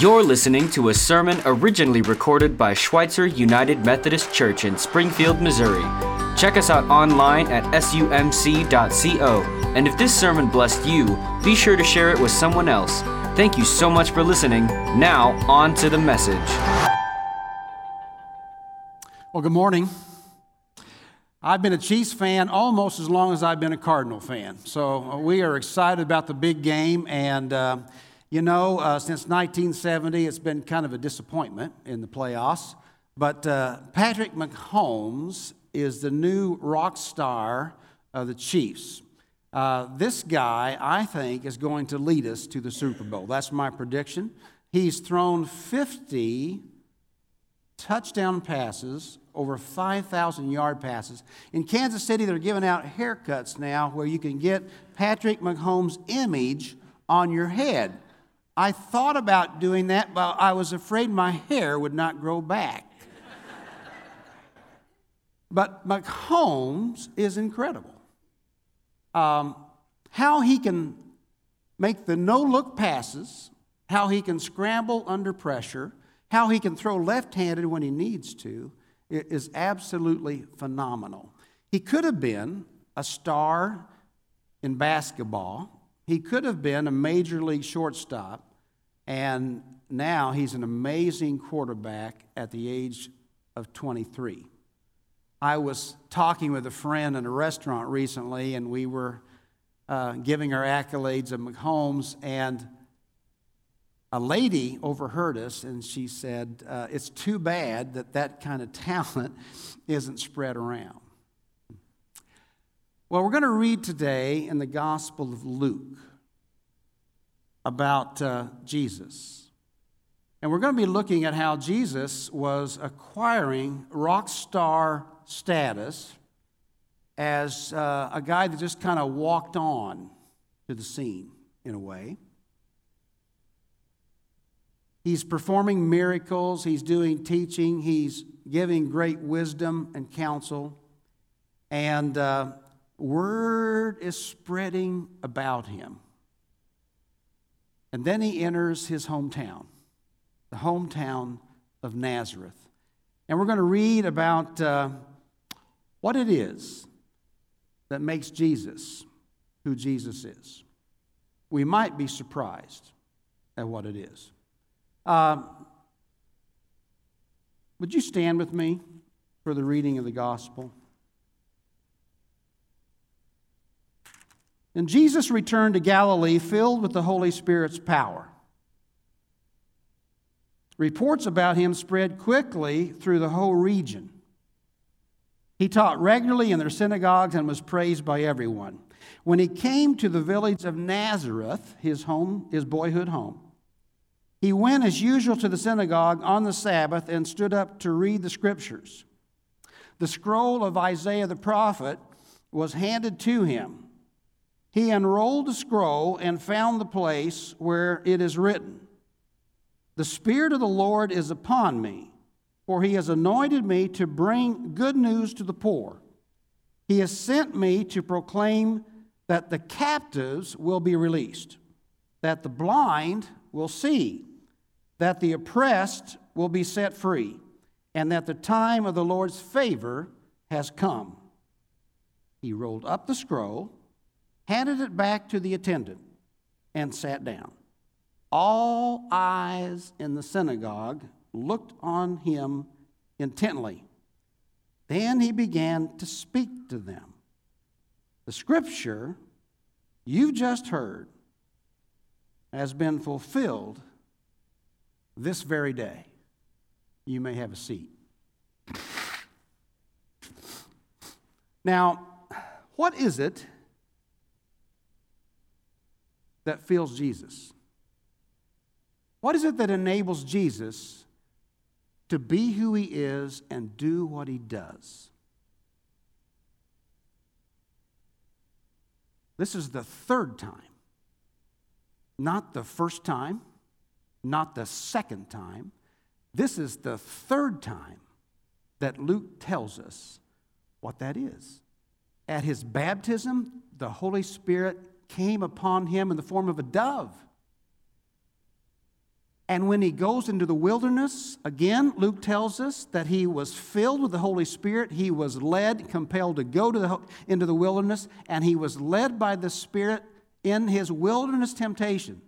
You're listening to a sermon originally recorded by Schweitzer United Methodist Church in Springfield, Missouri. Check us out online at sumc.co. And if this sermon blessed you, be sure to share it with someone else. Thank you so much for listening. Now, on to the message. Well, good morning. I've been a Chiefs fan almost as long as I've been a Cardinal fan. So uh, we are excited about the big game. And, uh, you know, uh, since 1970, it's been kind of a disappointment in the playoffs. But uh, Patrick Mahomes is the new rock star of the Chiefs. Uh, this guy, I think, is going to lead us to the Super Bowl. That's my prediction. He's thrown 50 touchdown passes, over 5,000 yard passes. In Kansas City, they're giving out haircuts now where you can get Patrick Mahomes' image on your head. I thought about doing that, but I was afraid my hair would not grow back. but Mahomes is incredible. Um, how he can make the no look passes, how he can scramble under pressure, how he can throw left handed when he needs to is absolutely phenomenal. He could have been a star in basketball, he could have been a major league shortstop, and now he's an amazing quarterback at the age of 23. I was talking with a friend in a restaurant recently, and we were uh, giving our accolades of Mahomes, and a lady overheard us, and she said, uh, It's too bad that that kind of talent isn't spread around. Well, we're going to read today in the Gospel of Luke about uh, Jesus. And we're going to be looking at how Jesus was acquiring rock star status as uh, a guy that just kind of walked on to the scene in a way. He's performing miracles, he's doing teaching, he's giving great wisdom and counsel, and uh, word is spreading about him. And then he enters his hometown, the hometown of Nazareth. And we're going to read about uh, what it is that makes Jesus who Jesus is. We might be surprised at what it is. Uh, would you stand with me for the reading of the gospel? And Jesus returned to Galilee filled with the Holy Spirit's power. Reports about him spread quickly through the whole region. He taught regularly in their synagogues and was praised by everyone. When he came to the village of Nazareth, his home, his boyhood home, he went as usual to the synagogue on the Sabbath and stood up to read the scriptures. The scroll of Isaiah the prophet was handed to him. He unrolled the scroll and found the place where it is written The Spirit of the Lord is upon me, for he has anointed me to bring good news to the poor. He has sent me to proclaim that the captives will be released, that the blind will see, that the oppressed will be set free, and that the time of the Lord's favor has come. He rolled up the scroll handed it back to the attendant, and sat down. All eyes in the synagogue looked on him intently. Then he began to speak to them. The scripture you've just heard has been fulfilled this very day. You may have a seat. Now, what is it that fills Jesus? What is it that enables Jesus to be who he is and do what he does? This is the third time. Not the first time, not the second time. This is the third time that Luke tells us what that is. At his baptism, the Holy Spirit came upon him in the form of a dove. And when he goes into the wilderness, again, Luke tells us that he was filled with the Holy Spirit. He was led, compelled to go to the, into the wilderness, and he was led by the Spirit in his wilderness temptation.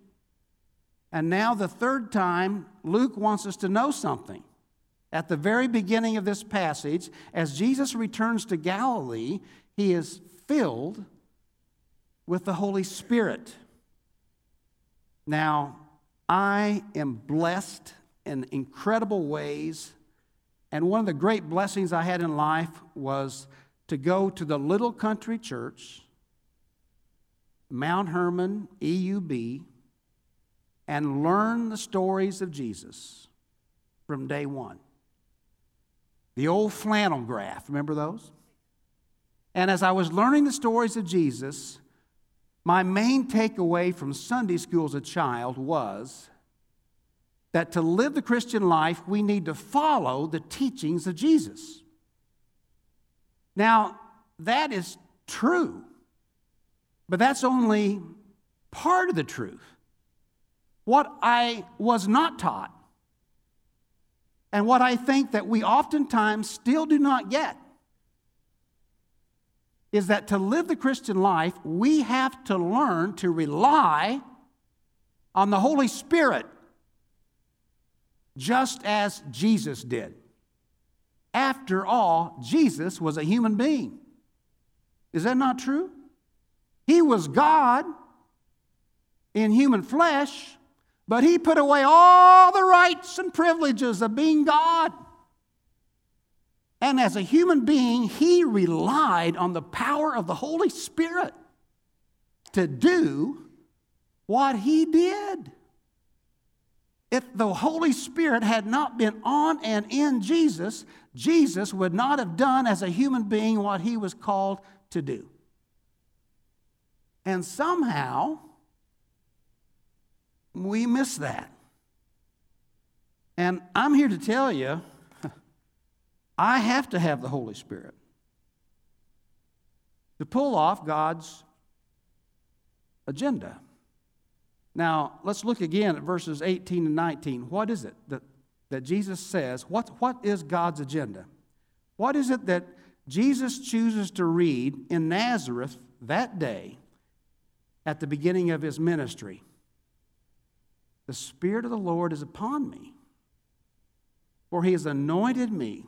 And now, the third time, Luke wants us to know something. At the very beginning of this passage, as Jesus returns to Galilee, he is filled with the Holy Spirit. Now, I am blessed in incredible ways. And one of the great blessings I had in life was to go to the little country church, Mount Hermon, EUB, and learn the stories of Jesus from day one. The old flannel graph, remember those? And as I was learning the stories of Jesus, my main takeaway from Sunday school as a child was that to live the Christian life, we need to follow the teachings of Jesus. Now, that is true, but that's only part of the truth. What I was not taught, and what I think that we oftentimes still do not get, is that to live the Christian life, we have to learn to rely on the Holy Spirit just as Jesus did. After all, Jesus was a human being. Is that not true? He was God in human flesh, but he put away all the rights and privileges of being God. And as a human being, he relied on the power of the Holy Spirit to do what he did. If the Holy Spirit had not been on and in Jesus, Jesus would not have done as a human being what he was called to do. And somehow, we miss that. And I'm here to tell you I have to have the Holy Spirit to pull off God's agenda. Now, let's look again at verses 18 and 19. What is it that, that Jesus says? What, what is God's agenda? What is it that Jesus chooses to read in Nazareth that day at the beginning of his ministry? The Spirit of the Lord is upon me, for he has anointed me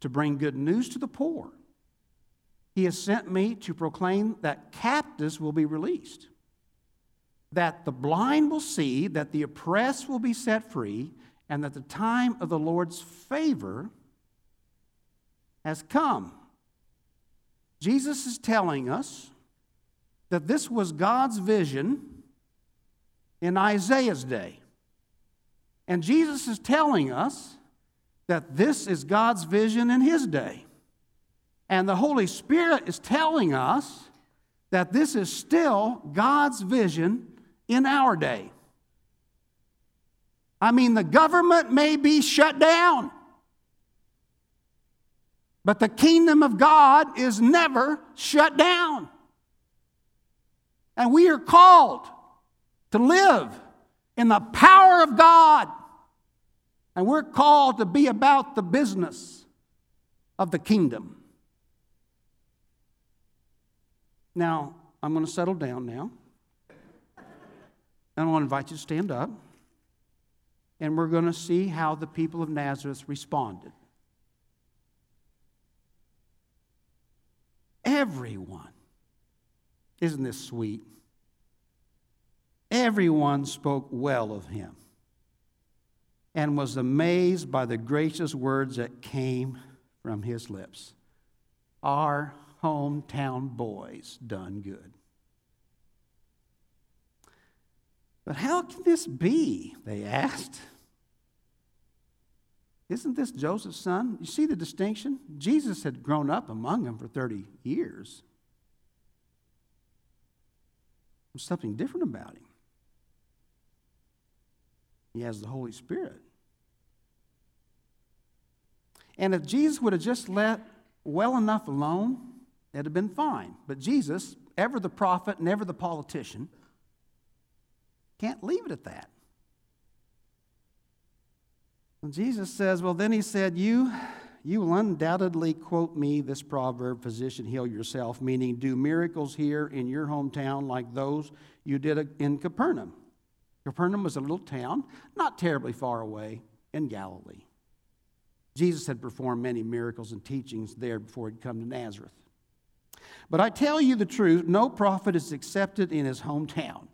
to bring good news to the poor. He has sent me to proclaim that captives will be released, that the blind will see, that the oppressed will be set free, and that the time of the Lord's favor has come. Jesus is telling us that this was God's vision in Isaiah's day. And Jesus is telling us that this is God's vision in His day. And the Holy Spirit is telling us that this is still God's vision in our day. I mean, the government may be shut down, but the kingdom of God is never shut down. And we are called to live in the power of God and we're called to be about the business of the kingdom. Now, I'm going to settle down now. And I want to invite you to stand up. And we're going to see how the people of Nazareth responded. Everyone, isn't this sweet? Everyone spoke well of him and was amazed by the gracious words that came from his lips. Our hometown boys done good. But how can this be? They asked. Isn't this Joseph's son? You see the distinction? Jesus had grown up among them for 30 years. There's something different about him. He has the Holy Spirit. And if Jesus would have just let well enough alone, it'd have been fine. But Jesus, ever the prophet, never the politician, can't leave it at that. And Jesus says, Well, then he said, You. You will undoubtedly quote me this proverb, physician, heal yourself, meaning do miracles here in your hometown like those you did in Capernaum. Capernaum was a little town, not terribly far away in Galilee. Jesus had performed many miracles and teachings there before he'd come to Nazareth. But I tell you the truth no prophet is accepted in his hometown.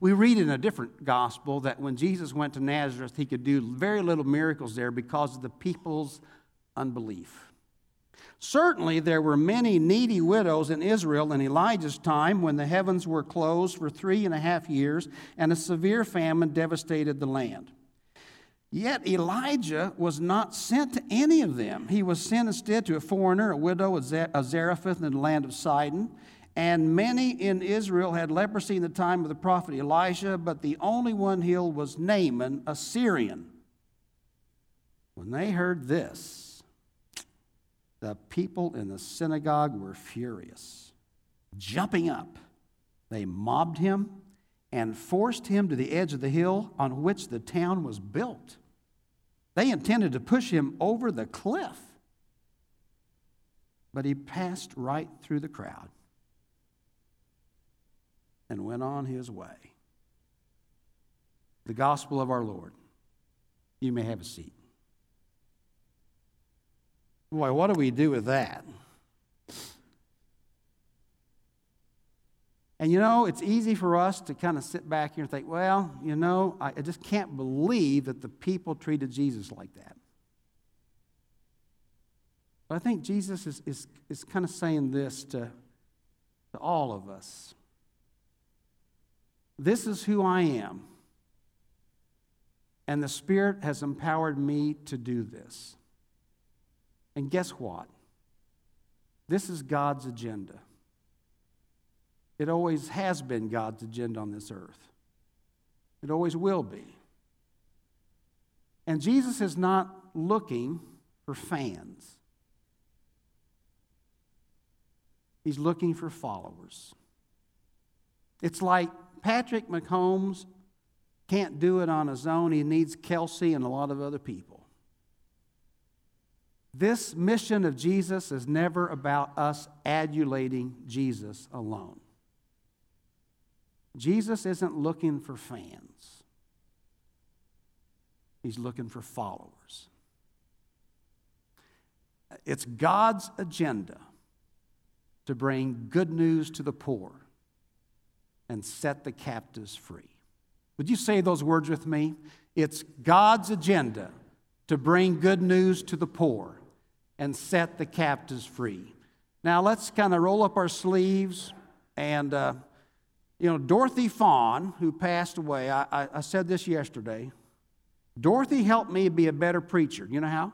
We read in a different gospel that when Jesus went to Nazareth, he could do very little miracles there because of the people's unbelief. Certainly, there were many needy widows in Israel in Elijah's time when the heavens were closed for three and a half years and a severe famine devastated the land. Yet Elijah was not sent to any of them. He was sent instead to a foreigner, a widow a Zarephath in the land of Sidon. And many in Israel had leprosy in the time of the prophet Elisha, but the only one healed was Naaman, a Syrian. When they heard this, the people in the synagogue were furious. Jumping up, they mobbed him and forced him to the edge of the hill on which the town was built. They intended to push him over the cliff, but he passed right through the crowd and went on his way. The gospel of our Lord. You may have a seat. Boy, what do we do with that? And you know, it's easy for us to kind of sit back here and think, well, you know, I just can't believe that the people treated Jesus like that. But I think Jesus is, is, is kind of saying this to, to all of us. This is who I am. And the Spirit has empowered me to do this. And guess what? This is God's agenda. It always has been God's agenda on this earth. It always will be. And Jesus is not looking for fans, He's looking for followers. It's like Patrick Mahomes can't do it on his own, he needs Kelce and a lot of other people. This mission of Jesus is never about us adulating Jesus alone. Jesus isn't looking for fans, he's looking for followers. It's God's agenda to bring good news to the poor and set the captives free. Would you say those words with me? It's God's agenda to bring good news to the poor and set the captives free. Now, let's kind of roll up our sleeves and. Uh, you know, Dorothy Fawn, who passed away, I, I, I said this yesterday. Dorothy helped me be a better preacher. You know how?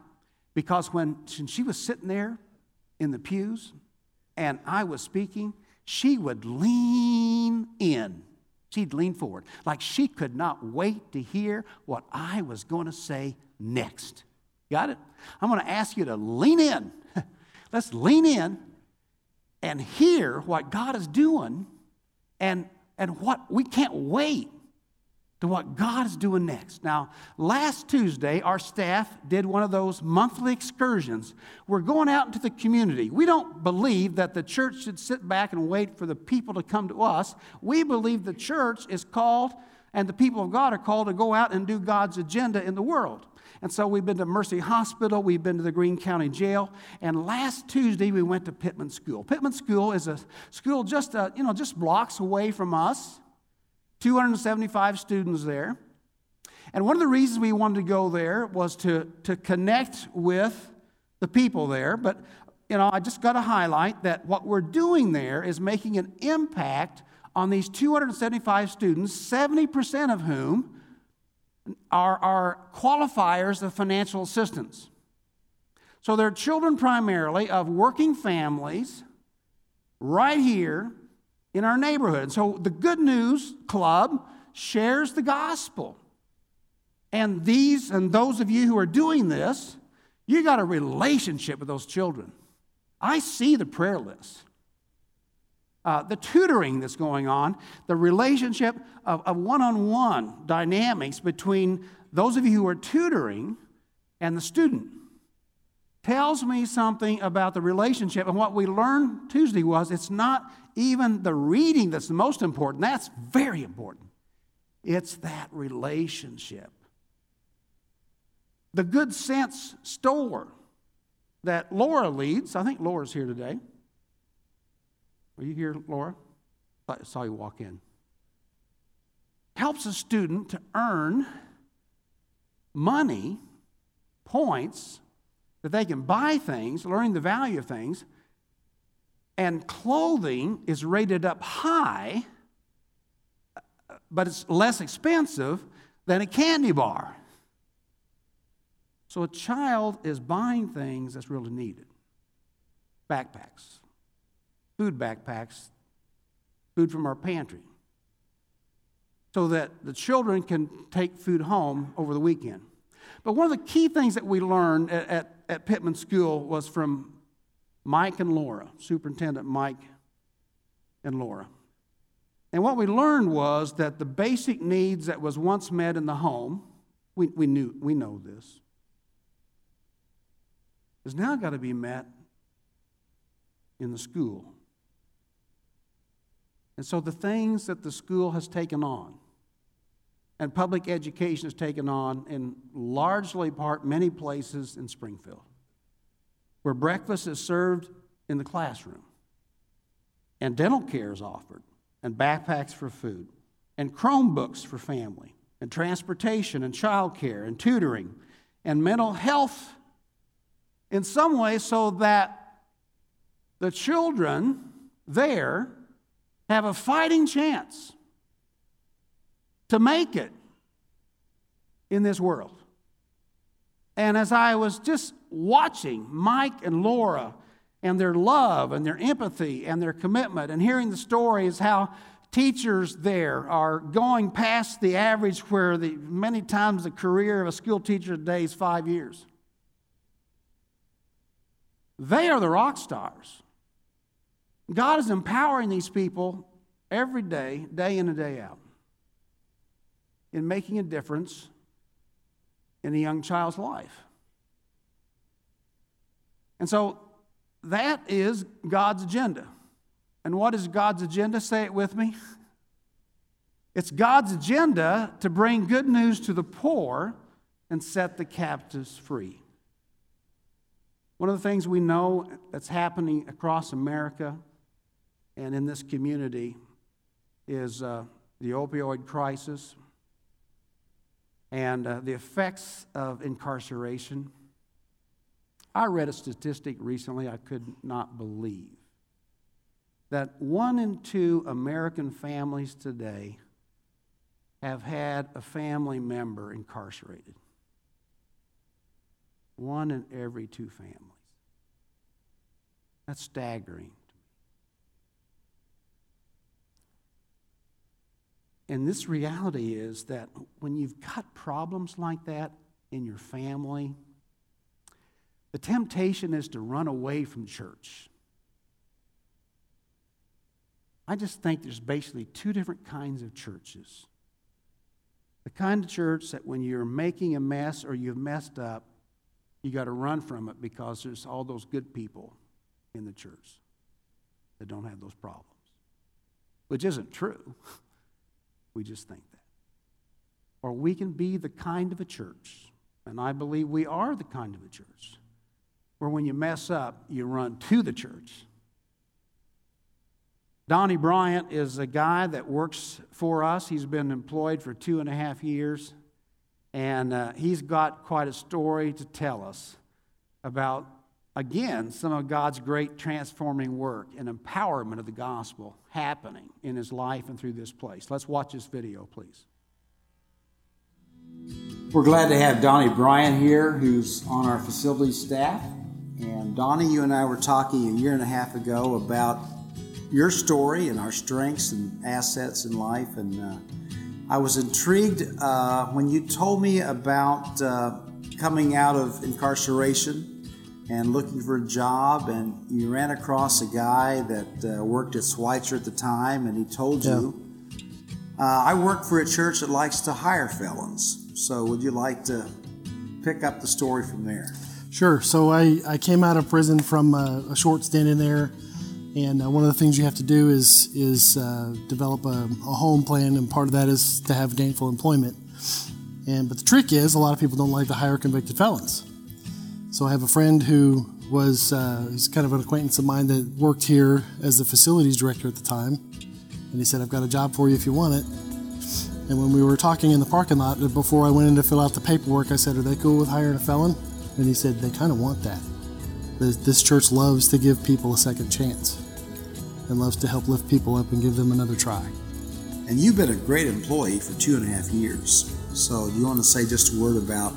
Because when, when she was sitting there in the pews and I was speaking, she would lean in. She'd lean forward like she could not wait to hear what I was going to say next. Got it? I'm going to ask you to lean in. Let's lean in and hear what God is doing and and what we can't wait to what God is doing next. Now, last Tuesday, our staff did one of those monthly excursions. We're going out into the community. We don't believe that the church should sit back and wait for the people to come to us. We believe the church is called and the people of God are called to go out and do God's agenda in the world. And so we've been to Mercy Hospital, we've been to the Greene County Jail, and last Tuesday we went to Pittman School. Pittman School is a school just, uh, you know, just blocks away from us, 275 students there. And one of the reasons we wanted to go there was to, to connect with the people there. But, you know, I just got to highlight that what we're doing there is making an impact on these 275 students, 70% of whom are, are qualifiers of financial assistance. So they're children primarily of working families right here in our neighborhood. So the Good News Club shares the gospel. And these and those of you who are doing this, you got a relationship with those children. I see the prayer list. Uh, the tutoring that's going on, the relationship of one on one dynamics between those of you who are tutoring and the student tells me something about the relationship. And what we learned Tuesday was it's not even the reading that's the most important, that's very important. It's that relationship. The Good Sense store that Laura leads, I think Laura's here today. Are you here, Laura? I saw you walk in. Helps a student to earn money, points, that they can buy things, learning the value of things, and clothing is rated up high, but it's less expensive than a candy bar. So a child is buying things that's really needed backpacks, food backpacks, food from our pantry, so that the children can take food home over the weekend. But one of the key things that we learned at, at, at Pittman School was from Mike and Laura, Superintendent Mike and Laura. And what we learned was that the basic needs that was once met in the home, we, we knew we know this, has now got to be met in the school. And so the things that the school has taken on and public education has taken on in largely part many places in Springfield, where breakfast is served in the classroom, and dental care is offered, and backpacks for food, and Chromebooks for family, and transportation, and childcare, and tutoring, and mental health in some way so that the children there have a fighting chance to make it in this world. And as I was just watching Mike and Laura and their love and their empathy and their commitment and hearing the stories how teachers there are going past the average where the, many times the career of a school teacher today is five years they are the rock stars. God is empowering these people every day, day in and day out, in making a difference in a young child's life. And so that is God's agenda. And what is God's agenda? Say it with me. It's God's agenda to bring good news to the poor and set the captives free. One of the things we know that's happening across America and in this community is uh, the opioid crisis and uh, the effects of incarceration. I read a statistic recently I could not believe that one in two American families today have had a family member incarcerated. One in every two families. That's staggering. And this reality is that when you've got problems like that in your family, the temptation is to run away from church. I just think there's basically two different kinds of churches. The kind of church that when you're making a mess or you've messed up, you got to run from it because there's all those good people in the church that don't have those problems, which isn't true. we just think that. Or we can be the kind of a church, and I believe we are the kind of a church, where when you mess up, you run to the church. Donnie Bryant is a guy that works for us. He's been employed for two and a half years. And uh, he's got quite a story to tell us about, again, some of God's great transforming work and empowerment of the gospel happening in his life and through this place. Let's watch this video, please. We're glad to have Donnie Bryan here, who's on our facility staff. And Donnie, you and I were talking a year and a half ago about your story and our strengths and assets in life. And uh, I was intrigued uh, when you told me about uh, coming out of incarceration and looking for a job, and you ran across a guy that uh, worked at Schweitzer at the time, and he told Yeah. you, uh, I work for a church that likes to hire felons. So, would you like to pick up the story from there? Sure. So I, I came out of prison from a, a short stint in there, and uh, one of the things you have to do is is uh, develop a, a home plan, and part of that is to have gainful employment. And but the trick is, a lot of people don't like to hire convicted felons. So I have a friend who was uh, he's kind of an acquaintance of mine that worked here as the facilities director at the time, and he said, "I've got a job for you if you want it." And when we were talking in the parking lot before I went in to fill out the paperwork, I said, "Are they cool with hiring a felon?" And he said, "They kind of want that. This, this church loves to give people a second chance, and loves to help lift people up and give them another try." And you've been a great employee for two and a half years. So, do you want to say just a word about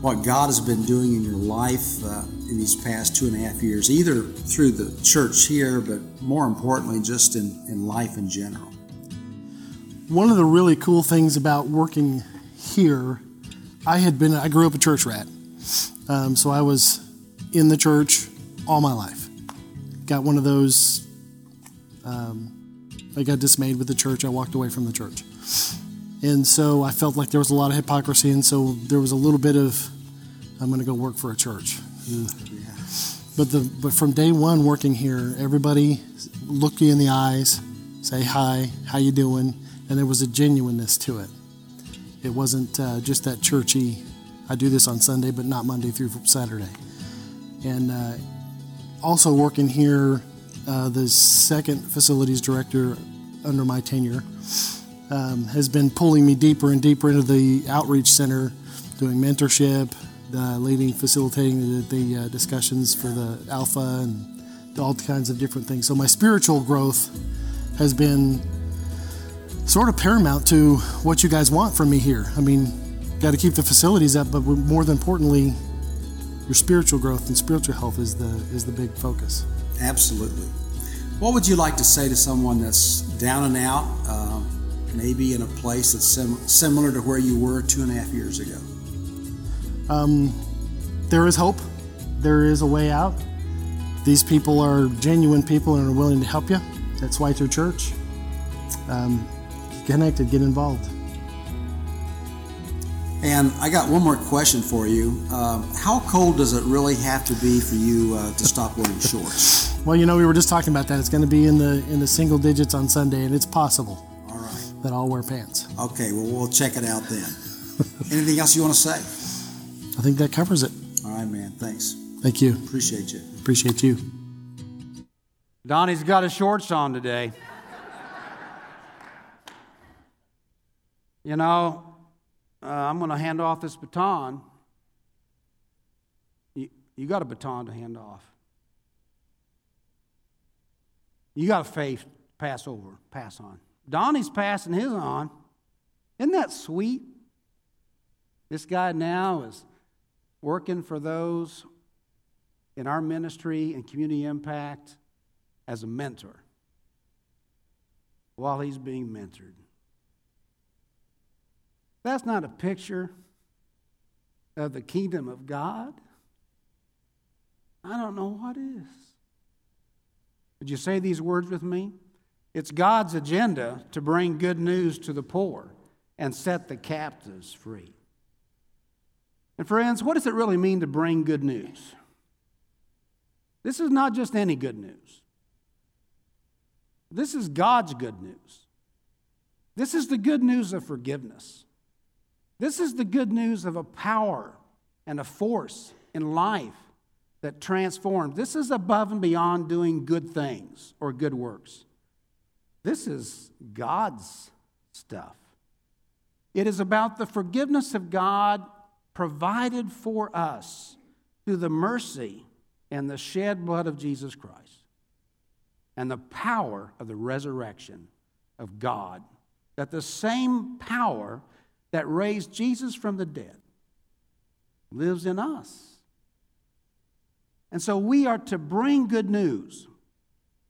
what God has been doing in your life uh, in these past two and a half years, either through the church here, but more importantly, just in, in life in general? One of the really cool things about working here, I had been, I grew up a church rat. Um, so I was in the church all my life. Got one of those, um, I got dismayed with the church. I walked away from the church. And so I felt like there was a lot of hypocrisy. And so there was a little bit of, I'm going to go work for a church. But the but from day one working here, everybody look you in the eyes, say hi, how you doing, and there was a genuineness to it. It wasn't uh, just that churchy. I do this on Sunday, but not Monday through Saturday. And uh, also working here, uh, the second facilities director under my tenure um, has been pulling me deeper and deeper into the outreach center, doing mentorship, uh, leading, facilitating the, the uh, discussions for the Alpha and all kinds of different things. So my spiritual growth has been sort of paramount to what you guys want from me here. I mean, got to keep the facilities up, but more than importantly, your spiritual growth and spiritual health is the is the big focus. Absolutely. What would you like to say to someone that's down and out, uh, maybe in a place that's sim- similar to where you were two and a half years ago? There is hope. There is a way out. These people are genuine people and are willing to help you. That's White Church. Um, get connected, get involved. And I got one more question for you. Um, how cold does it really have to be for you uh, to stop wearing shorts? Well, you know, we were just talking about that. It's going to be in the in the single digits on Sunday, and it's possible. That I'll wear pants. Okay, well, we'll check it out then. Anything else you want to say? I think that covers it. All right, man. Thanks. Thank you. Appreciate you. Appreciate you. Donnie's got his shorts on today. you know, uh, I'm going to hand off this baton. You, you got a baton to hand off. You got a faith pass over, pass on. Donnie's passing his on. Isn't that sweet? This guy now is working for those in our ministry and community impact as a mentor while he's being mentored. That's not a picture of the kingdom of God. I don't know what is. Would you say these words with me? It's God's agenda to bring good news to the poor and set the captives free. And friends, what does it really mean to bring good news? This is not just any good news. This is God's good news. This is the good news of forgiveness. This is the good news of a power and a force in life that transforms. This is above and beyond doing good things or good works. This is God's stuff. It is about the forgiveness of God provided for us through the mercy and the shed blood of Jesus Christ and the power of the resurrection of God. That the same power that raised Jesus from the dead lives in us. And so we are to bring good news.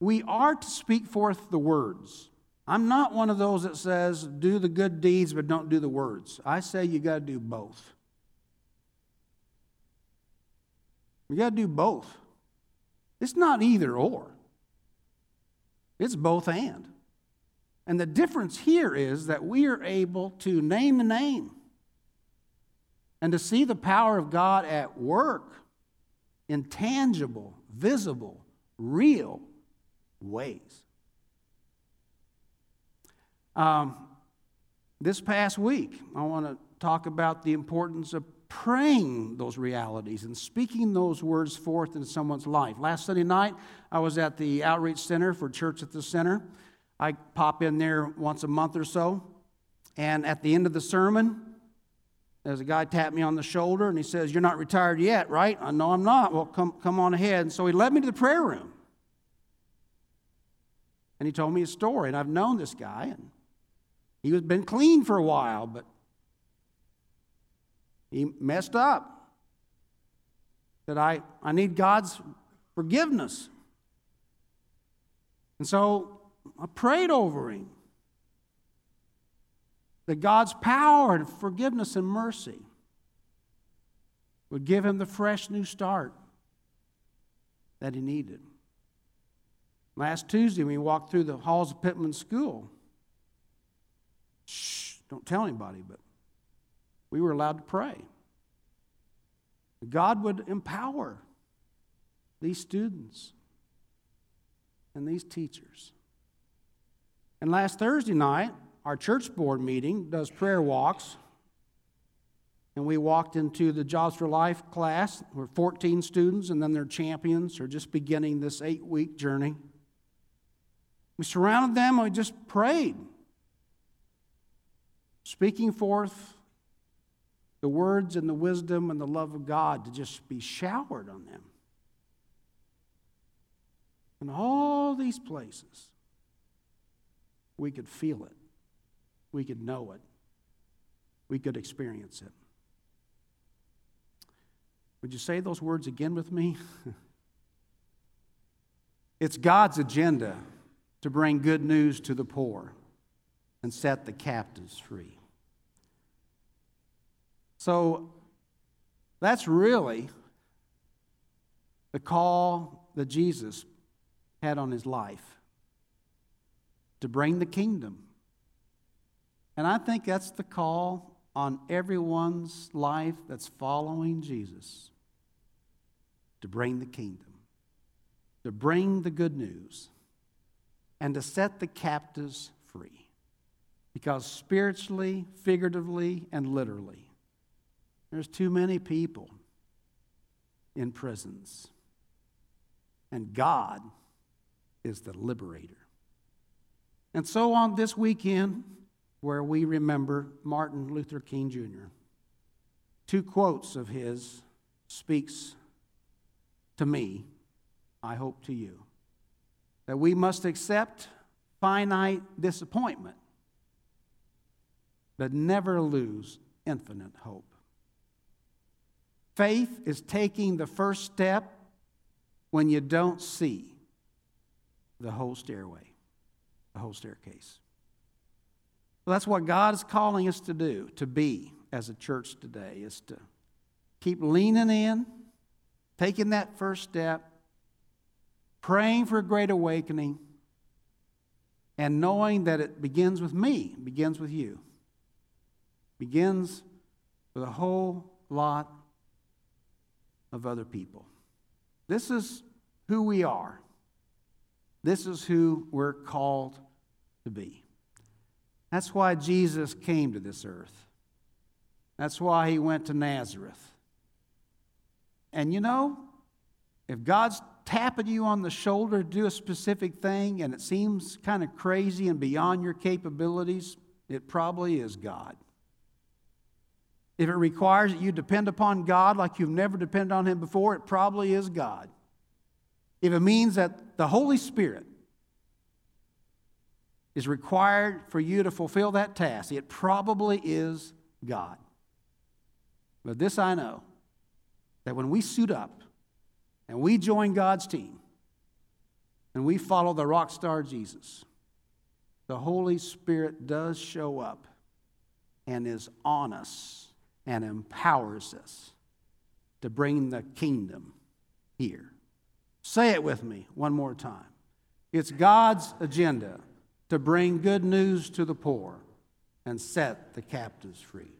We are to speak forth the words. I'm not one of those that says, do the good deeds but don't do the words. I say you got to do both. You got to do both. It's not either or, it's both and. And the difference here is that we are able to name the name and to see the power of God at work in tangible, visible, real ways. Um, this past week, I want to talk about the importance of praying those realities and speaking those words forth in someone's life. Last Sunday night, I was at the Outreach Center for Church at the Center. I pop in there once a month or so. And at the end of the sermon, there's a guy tapped me on the shoulder and he says, You're not retired yet, right? I know I'm not. Well, come, come on ahead. And so he led me to the prayer room. And he told me a story. And I've known this guy. And he was been clean for a while, but he messed up. That I, I need God's forgiveness. And so I prayed over him that God's power and forgiveness and mercy would give him the fresh new start that he needed. Last Tuesday, we walked through the halls of Pittman School, shh, don't tell anybody, but we were allowed to pray. God would empower these students and these teachers. And last Thursday night, our church board meeting does prayer walks. And we walked into the Jobs for Life class. We're 14 students, and then their champions are just beginning this eight week journey. We surrounded them, and we just prayed, speaking forth the words and the wisdom and the love of God to just be showered on them. In all these places, we could feel it we could know it, we could experience it. Would you say those words again with me? it's God's agenda to bring good news to the poor and set the captives free. So that's really the call that Jesus had on his life to bring the kingdom and I think that's the call on everyone's life that's following Jesus to bring the kingdom, to bring the good news, and to set the captives free. Because spiritually, figuratively, and literally, there's too many people in prisons. And God is the liberator. And so on this weekend, where we remember Martin Luther King Jr. Two quotes of his speaks to me, I hope to you, that we must accept finite disappointment, but never lose infinite hope. Faith is taking the first step when you don't see the whole stairway, the whole staircase. Well, that's what God is calling us to do, to be as a church today, is to keep leaning in, taking that first step, praying for a great awakening, and knowing that it begins with me, begins with you, begins with a whole lot of other people. This is who we are. This is who we're called to be. That's why Jesus came to this earth. That's why he went to Nazareth. And you know, if God's tapping you on the shoulder to do a specific thing and it seems kind of crazy and beyond your capabilities, it probably is God. If it requires that you depend upon God like you've never depended on Him before, it probably is God. If it means that the Holy Spirit is required for you to fulfill that task, it probably is God. But this I know that when we suit up and we join God's team and we follow the rock star Jesus, the Holy Spirit does show up and is on us and empowers us to bring the kingdom here. Say it with me one more time. It's God's agenda to bring good news to the poor and set the captives free.